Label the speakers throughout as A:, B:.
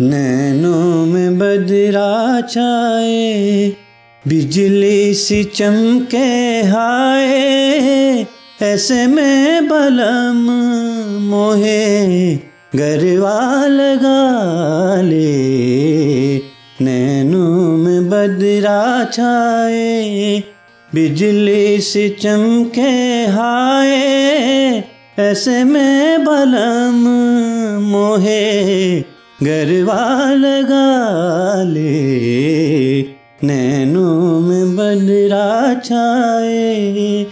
A: नैनों में बदरा छाए, बिजली सी चमके हाय ऐसे में बलम मोहे, गरवा लगा ले। नैनों में बदरा छाए, बिजली सी चमके हाय ऐसे में बलम मोहे गरवा लगा ले, नैनों में बदरा छाए।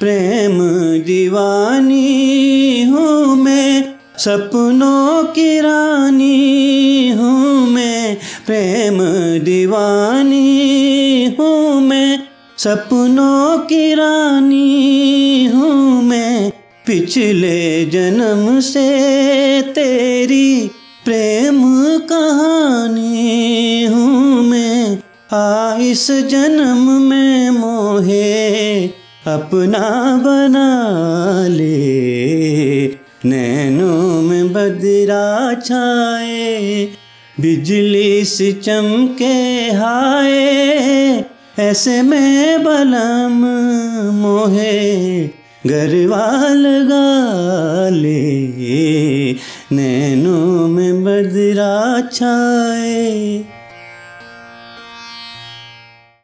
A: प्रेम दीवानी हूँ मैं, सपनों की रानी हूँ मैं। प्रेम दीवानी हूँ मैं, सपनों की रानी हूँ मैं। पिछले जन्म से तेरी प्रेम कहानी हूँ मैं। आ इस जन्म में मोहे अपना बना ले। नैनों में बदरा छाए, बिजली से चमके हाय। ऐसे में बलम मोहे गरवा लगा ले। बदरा छाए।